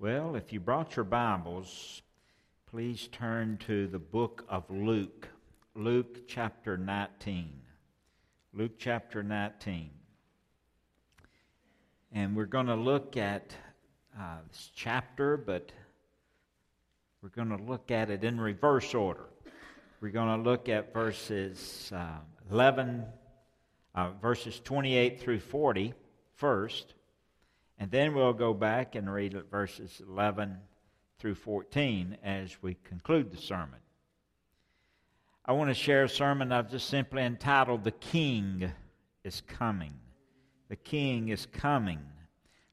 Well, if you brought your Bibles, please turn to the book of Luke, Luke chapter 19. Luke chapter 19. And we're going to look at uh, this chapter, but we're going to look at it in reverse order. We're going to look at verses uh, 11, uh, verses 28 through 40 first. And then we'll go back and read verses 11 through 14 as we conclude the sermon. I want to share a sermon I've just simply entitled The King is Coming. The King is Coming.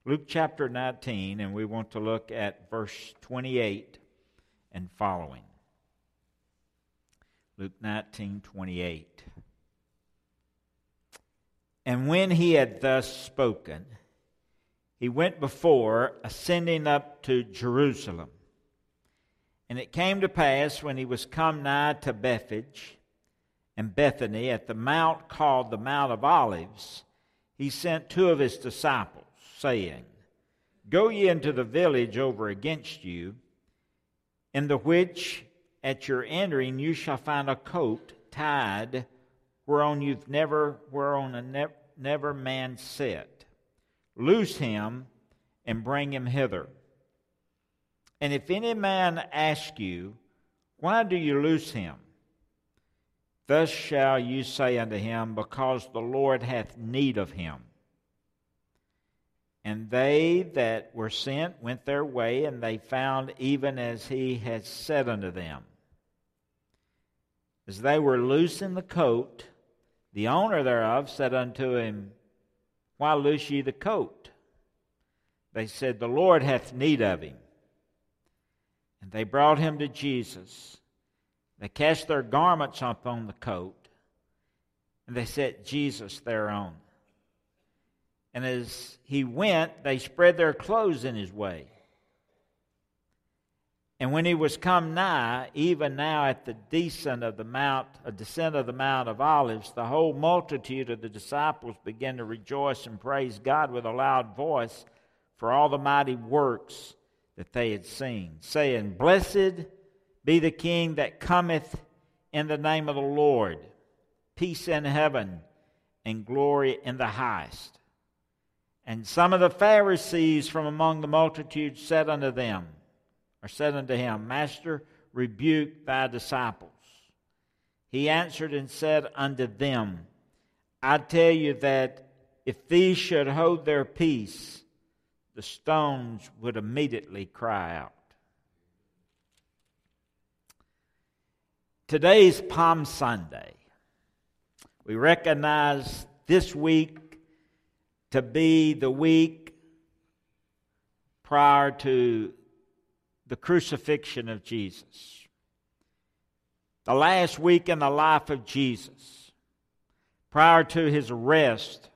Luke chapter 19, and we want to look at verse 28 and following. Luke 19, 28. And when he had thus spoken, he went before, ascending up to Jerusalem. And it came to pass when he was come nigh to Bethphage and Bethany at the mount called the Mount of Olives, he sent two of his disciples, saying, Go ye into the village over against you, in the which at your entering you shall find a coat tied whereon you've never whereon a ne- never man sat Loose him and bring him hither. And if any man ask you, Why do you loose him? Thus shall you say unto him, Because the Lord hath need of him. And they that were sent went their way, and they found even as he had said unto them. As they were loosing the coat, the owner thereof said unto him, why loose ye the coat? They said, The Lord hath need of him. And they brought him to Jesus. They cast their garments upon the coat, and they set Jesus thereon. And as he went, they spread their clothes in his way. And when he was come nigh, even now at the descent of the mount, a descent of the Mount of Olives, the whole multitude of the disciples began to rejoice and praise God with a loud voice for all the mighty works that they had seen, saying, Blessed be the King that cometh in the name of the Lord, peace in heaven and glory in the highest. And some of the Pharisees from among the multitude said unto them, or said unto him, Master, rebuke thy disciples. He answered and said unto them, I tell you that if these should hold their peace, the stones would immediately cry out. Today's Palm Sunday. We recognize this week to be the week prior to the crucifixion of Jesus. The last week in the life of Jesus, prior to his arrest,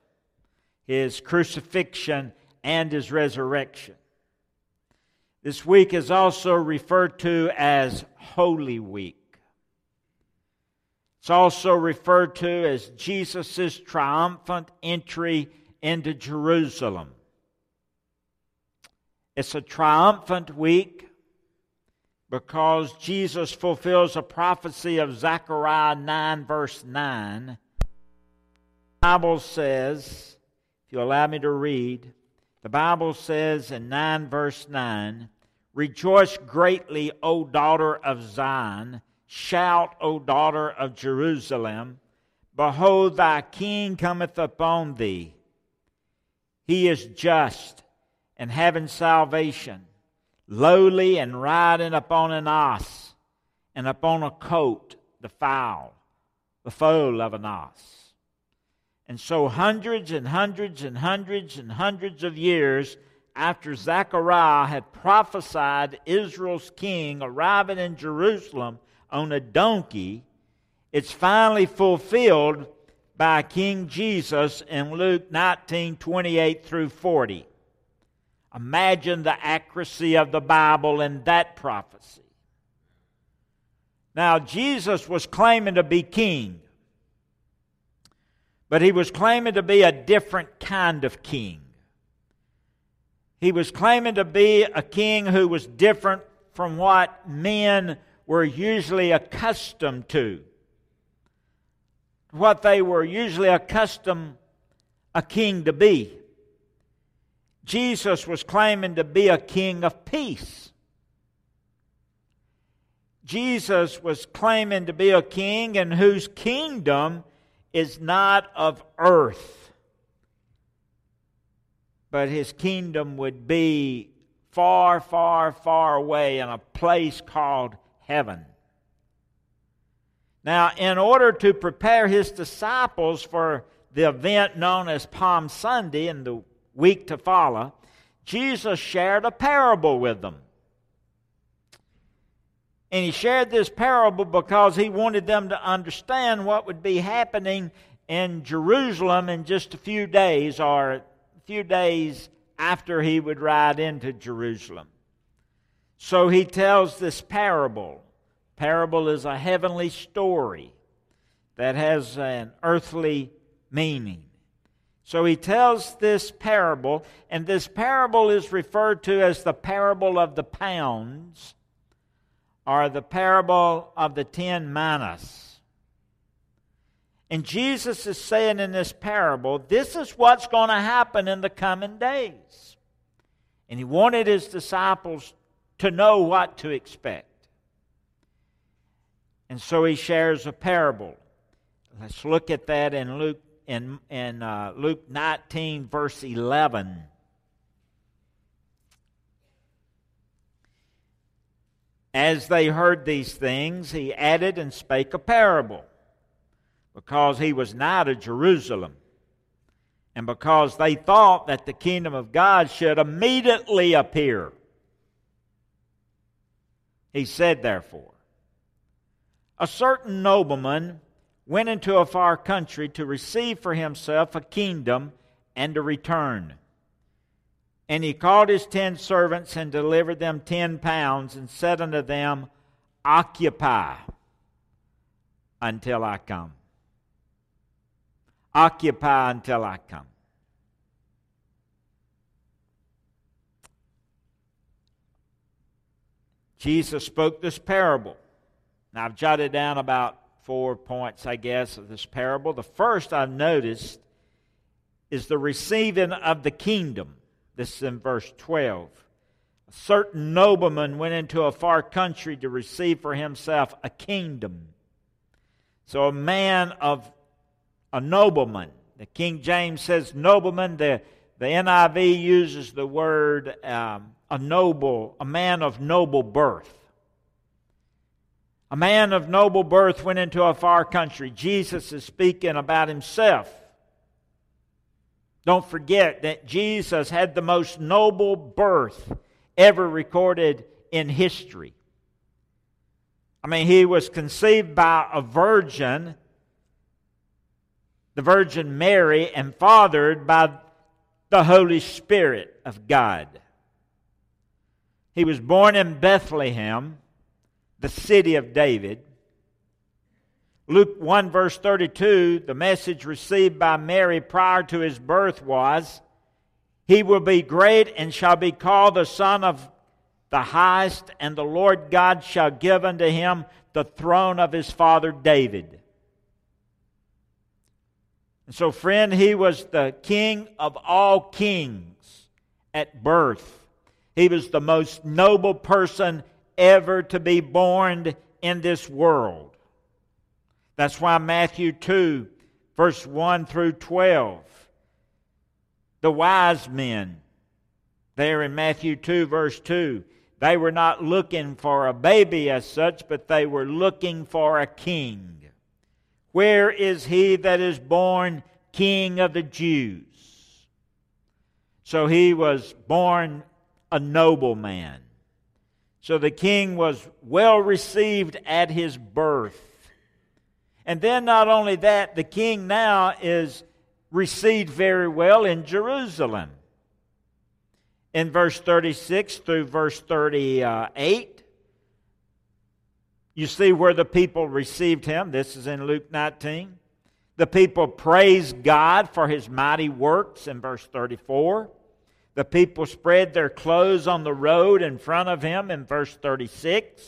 his crucifixion, and his resurrection. This week is also referred to as Holy Week. It's also referred to as Jesus' triumphant entry into Jerusalem. It's a triumphant week because Jesus fulfills a prophecy of Zechariah 9, verse 9. The Bible says, if you allow me to read, the Bible says in 9, verse 9, Rejoice greatly, O daughter of Zion. Shout, O daughter of Jerusalem. Behold, thy king cometh upon thee. He is just and having salvation lowly and riding upon an ass, and upon a coat, the fowl, the foal of an ass. And so, hundreds and hundreds and hundreds and hundreds of years after Zechariah had prophesied Israel's king arriving in Jerusalem on a donkey, it's finally fulfilled by King Jesus in Luke 19 28 through 40. Imagine the accuracy of the Bible in that prophecy. Now, Jesus was claiming to be king, but he was claiming to be a different kind of king. He was claiming to be a king who was different from what men were usually accustomed to. What they were usually accustomed a king to be. Jesus was claiming to be a king of peace. Jesus was claiming to be a king in whose kingdom is not of earth, but his kingdom would be far, far, far away in a place called heaven. Now, in order to prepare his disciples for the event known as Palm Sunday in the week to follow, Jesus shared a parable with them. And he shared this parable because he wanted them to understand what would be happening in Jerusalem in just a few days or a few days after he would ride into Jerusalem. So he tells this parable. Parable is a heavenly story that has an earthly meaning. So he tells this parable, and this parable is referred to as the parable of the pounds or the parable of the ten minas. And Jesus is saying in this parable, this is what's going to happen in the coming days. And he wanted his disciples to know what to expect. And so he shares a parable. Let's look at that in Luke in, in uh, Luke 19, verse 11. As they heard these things, he added and spake a parable, because he was nigh to Jerusalem, and because they thought that the kingdom of God should immediately appear. He said, therefore, A certain nobleman went into a far country to receive for himself a kingdom and to return. And he called his ten servants and delivered them ten pounds and said unto them, Occupy until I come. Occupy until I come. Jesus spoke this parable. Now, I've jotted down about four points, I guess, of this parable. The first I've noticed is the receiving of the kingdom. This is in verse 12. A certain nobleman went into a far country to receive for himself a kingdom. So a man of a nobleman. The King James says nobleman. The, the NIV uses the word um, a noble, a man of noble birth. A man of noble birth went into a far country. Jesus is speaking about himself. Don't forget that Jesus had the most noble birth ever recorded in history. I mean, he was conceived by a virgin, the Virgin Mary, and fathered by the Holy Spirit of God. He was born in Bethlehem the city of David. Luke 1, verse 32, the message received by Mary prior to his birth was He will be great and shall be called the Son of the Highest, and the Lord God shall give unto him the throne of his father David. And so, friend, he was the king of all kings at birth. He was the most noble person ever to be born in this world. That's why Matthew 2, verse 1 through 12, the wise men, there in Matthew 2, verse 2, they were not looking for a baby as such, but they were looking for a king. Where is he that is born king of the Jews? So he was born a noble man. So the king was well received at his birth. And then, not only that, the king now is received very well in Jerusalem. In verse 36 through verse 38, you see where the people received him. This is in Luke 19. The people praised God for his mighty works in verse 34. The people spread their clothes on the road in front of him in verse 36.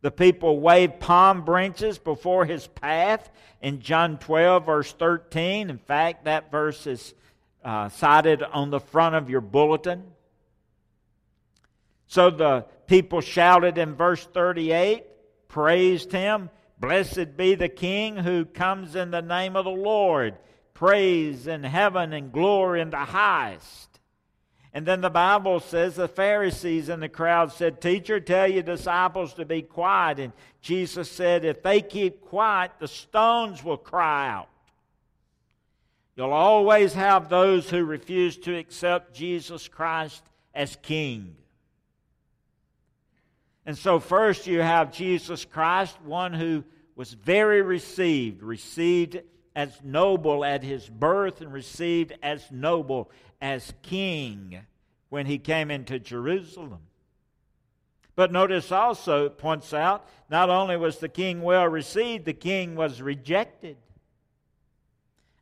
The people waved palm branches before his path in John 12, verse 13. In fact, that verse is uh, cited on the front of your bulletin. So the people shouted in verse 38, praised him. Blessed be the King who comes in the name of the Lord. Praise in heaven and glory in the highest. And then the Bible says the Pharisees in the crowd said, Teacher, tell your disciples to be quiet. And Jesus said, If they keep quiet, the stones will cry out. You'll always have those who refuse to accept Jesus Christ as King. And so, first, you have Jesus Christ, one who was very received, received as noble at his birth and received as noble as king when he came into Jerusalem. But notice also, it points out, not only was the king well received, the king was rejected.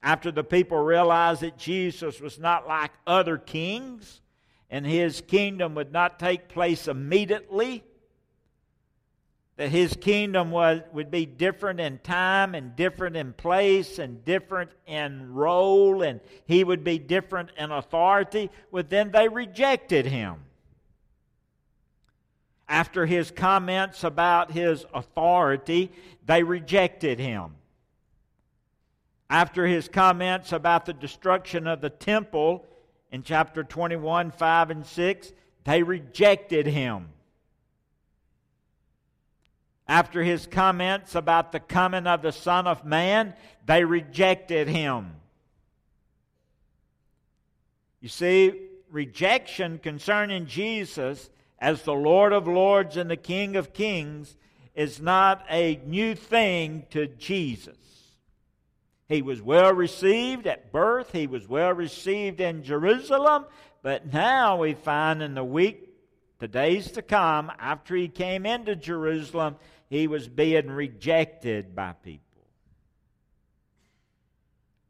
After the people realized that Jesus was not like other kings and his kingdom would not take place immediately, that his kingdom was, would be different in time and different in place and different in role and he would be different in authority, well, then they rejected him. After his comments about his authority, they rejected him. After his comments about the destruction of the temple in chapter 21, 5 and 6, they rejected him after his comments about the coming of the Son of Man, they rejected him. You see, rejection concerning Jesus as the Lord of Lords and the King of Kings is not a new thing to Jesus. He was well received at birth, he was well received in Jerusalem, but now we find in the week, the days to come, after he came into Jerusalem, he was being rejected by people.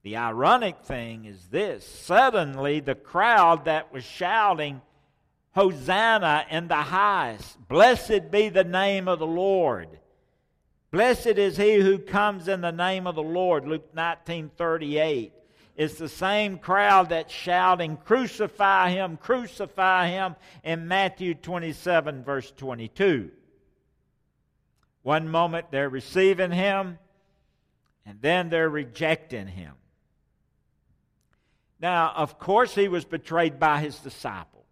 The ironic thing is this suddenly, the crowd that was shouting, Hosanna in the highest, blessed be the name of the Lord. Blessed is he who comes in the name of the Lord, Luke 19 38. It's the same crowd that's shouting, Crucify him, crucify him, in Matthew 27, verse 22. One moment they're receiving him, and then they're rejecting him. Now, of course, he was betrayed by his disciples.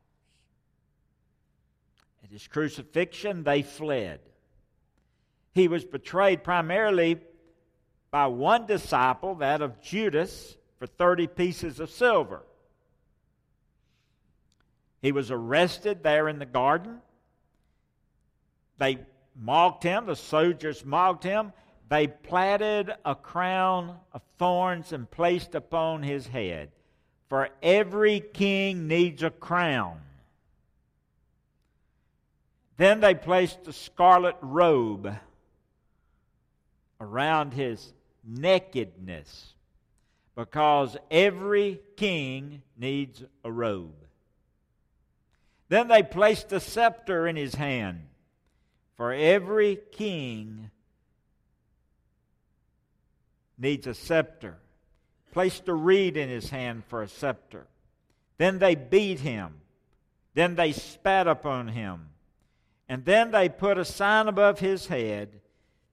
At his crucifixion, they fled. He was betrayed primarily by one disciple, that of Judas, for 30 pieces of silver. He was arrested there in the garden. They mocked him, the soldiers mocked him. They platted a crown of thorns and placed upon his head. For every king needs a crown. Then they placed a scarlet robe around his nakedness because every king needs a robe. Then they placed a scepter in his hand for every king needs a scepter. Placed a reed in his hand for a scepter. Then they beat him. Then they spat upon him. And then they put a sign above his head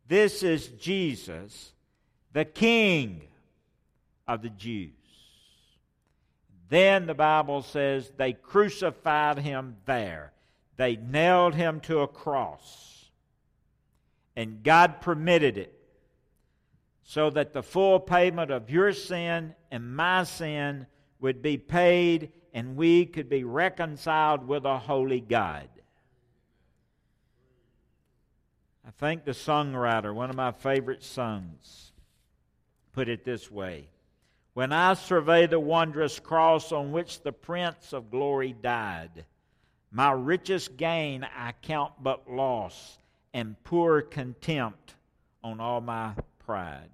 This is Jesus, the King of the Jews. Then the Bible says they crucified him there. They nailed him to a cross. And God permitted it so that the full payment of your sin and my sin would be paid and we could be reconciled with a holy God. I think the songwriter, one of my favorite songs, put it this way When I survey the wondrous cross on which the Prince of Glory died, my richest gain I count but loss and pour contempt on all my pride.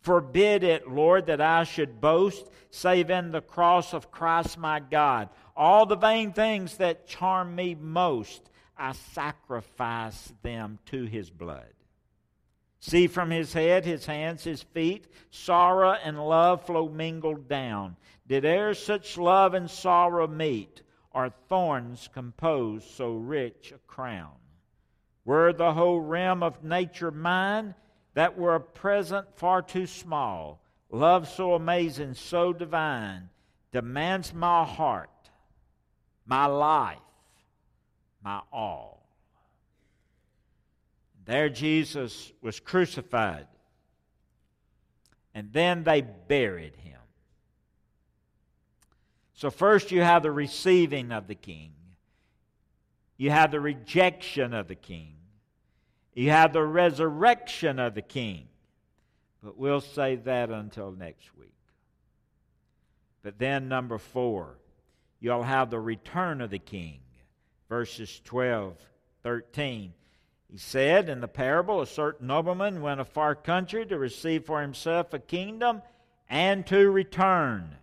Forbid it, Lord, that I should boast, save in the cross of Christ my God. all the vain things that charm me most, I sacrifice them to his blood. See from his head, his hands, his feet, sorrow and love flow mingled down. Did e'er such love and sorrow meet, or thorns compose so rich a crown? Were the whole realm of nature mine, that were a present far too small. Love so amazing, so divine, demands my heart, my life, my all. There Jesus was crucified. And then they buried him. So, first you have the receiving of the king, you have the rejection of the king, you have the resurrection of the king. But we'll save that until next week. But then, number four, you'll have the return of the king. Verses 12, 13. He said in the parable, a certain nobleman went a far country to receive for himself a kingdom and to return.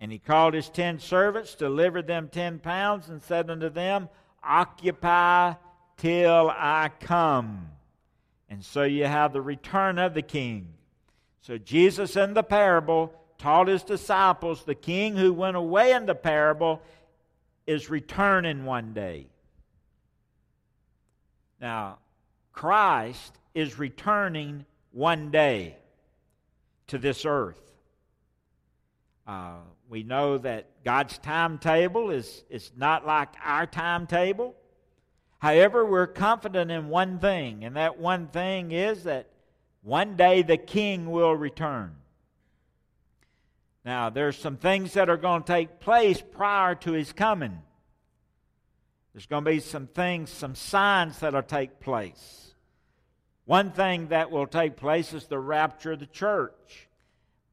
And he called his ten servants, delivered them ten pounds, and said unto them, Occupy till I come. And so you have the return of the king. So Jesus in the parable taught his disciples the king who went away in the parable is returning one day. Now, Christ is returning one day to this earth. Uh, we know that God's timetable is, is not like our timetable. However, we're confident in one thing, and that one thing is that one day the king will return. Now, there's some things that are going to take place prior to his coming. There's going to be some things, some signs that'll take place. One thing that will take place is the rapture of the church.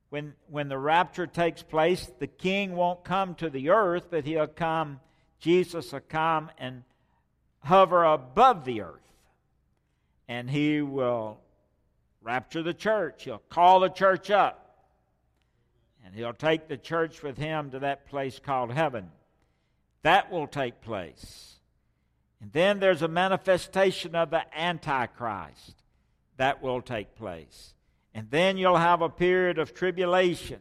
When, when the rapture takes place, the king won't come to the earth, but he'll come, Jesus will come and hover above the earth. And he will rapture the church. He'll call the church up. And he'll take the church with him to that place called heaven. That will take place. And then there's a manifestation of the Antichrist that will take place. And then you'll have a period of tribulation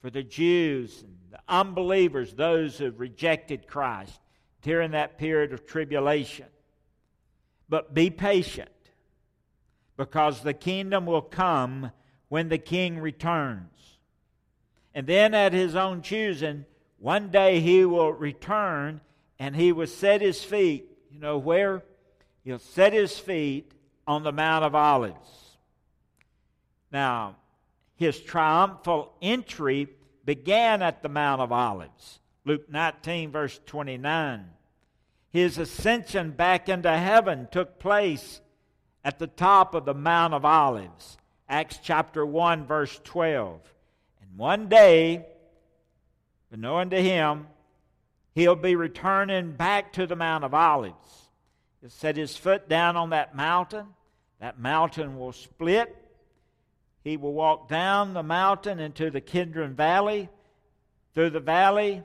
for the Jews and the unbelievers, those who have rejected Christ, during that period of tribulation. But be patient, because the kingdom will come when the king returns. And then at his own choosing, one day he will return and he will set his feet, you know where? He'll set his feet on the Mount of Olives. Now, his triumphal entry began at the Mount of Olives. Luke 19, verse 29. His ascension back into heaven took place at the top of the Mount of Olives. Acts chapter 1, verse 12. And one day, knowing to him, he'll be returning back to the Mount of Olives. He'll set his foot down on that mountain. That mountain will split. He will walk down the mountain into the Kidron Valley, through the valley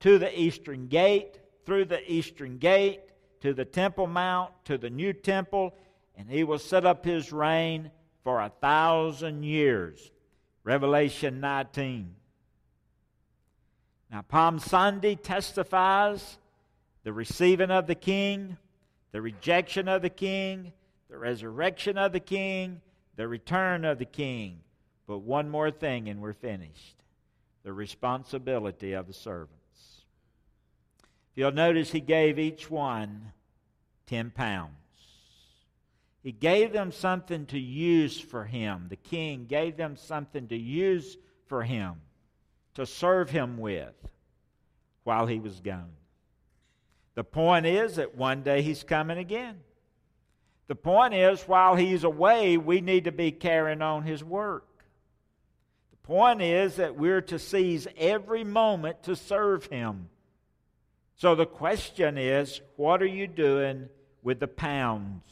to the eastern gate, through the eastern gate to the Temple Mount, to the new temple, and he will set up his reign for a thousand years. Revelation 19. Now, Palm Sunday testifies the receiving of the king, the rejection of the king, the resurrection of the king, the return of the king. But one more thing, and we're finished the responsibility of the servants. You'll notice he gave each one 10 pounds. He gave them something to use for him. The king gave them something to use for him to serve him with while he was gone. The point is that one day he's coming again. The point is, while he's away, we need to be carrying on his work. The point is that we're to seize every moment to serve him. So the question is, what are you doing with the pounds,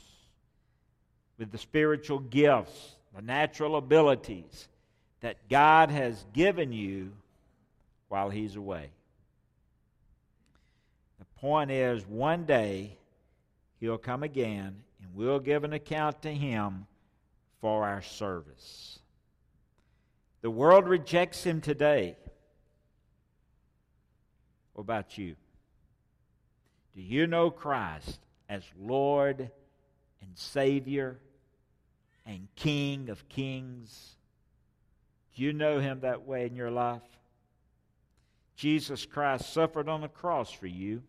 with the spiritual gifts, the natural abilities that God has given you while he's away. The point is, one day he'll come again and we'll give an account to him for our service. The world rejects him today. What about you? Do you know Christ as Lord and Savior and King of Kings? Do you know him that way in your life? Jesus Christ suffered on the cross for you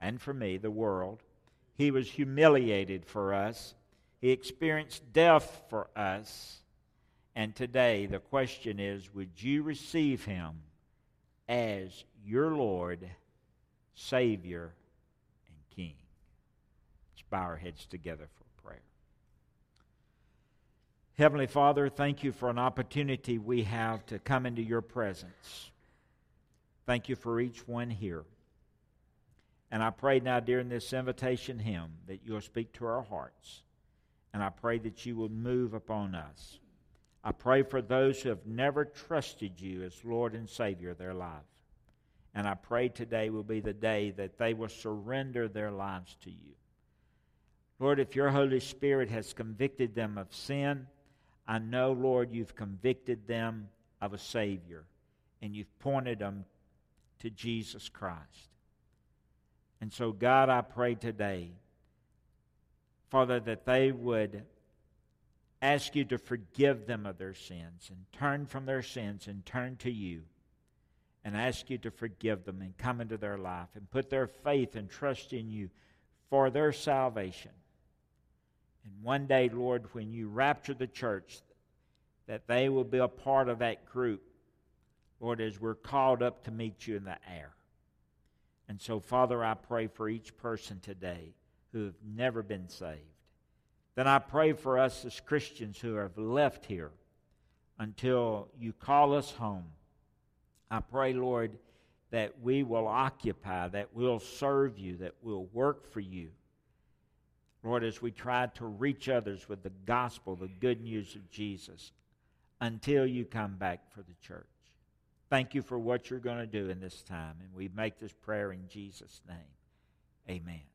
and for me, the world. He was humiliated for us. He experienced death for us. And today, the question is would you receive him as your Lord, Savior, bow our heads together for prayer. Heavenly Father, thank you for an opportunity we have to come into your presence. Thank you for each one here. And I pray now during this invitation hymn that you'll speak to our hearts. And I pray that you will move upon us. I pray for those who have never trusted you as Lord and Savior of their life. And I pray today will be the day that they will surrender their lives to you. Lord, if your Holy Spirit has convicted them of sin, I know, Lord, you've convicted them of a Savior and you've pointed them to Jesus Christ. And so, God, I pray today, Father, that they would ask you to forgive them of their sins and turn from their sins and turn to you and ask you to forgive them and come into their life and put their faith and trust in you for their salvation. And one day, Lord, when you rapture the church, that they will be a part of that group, Lord, as we're called up to meet you in the air. And so, Father, I pray for each person today who have never been saved. Then I pray for us as Christians who have left here until you call us home. I pray, Lord, that we will occupy, that we'll serve you, that we'll work for you. Lord, as we try to reach others with the gospel, the good news of Jesus, until you come back for the church. Thank you for what you're going to do in this time. And we make this prayer in Jesus' name. Amen.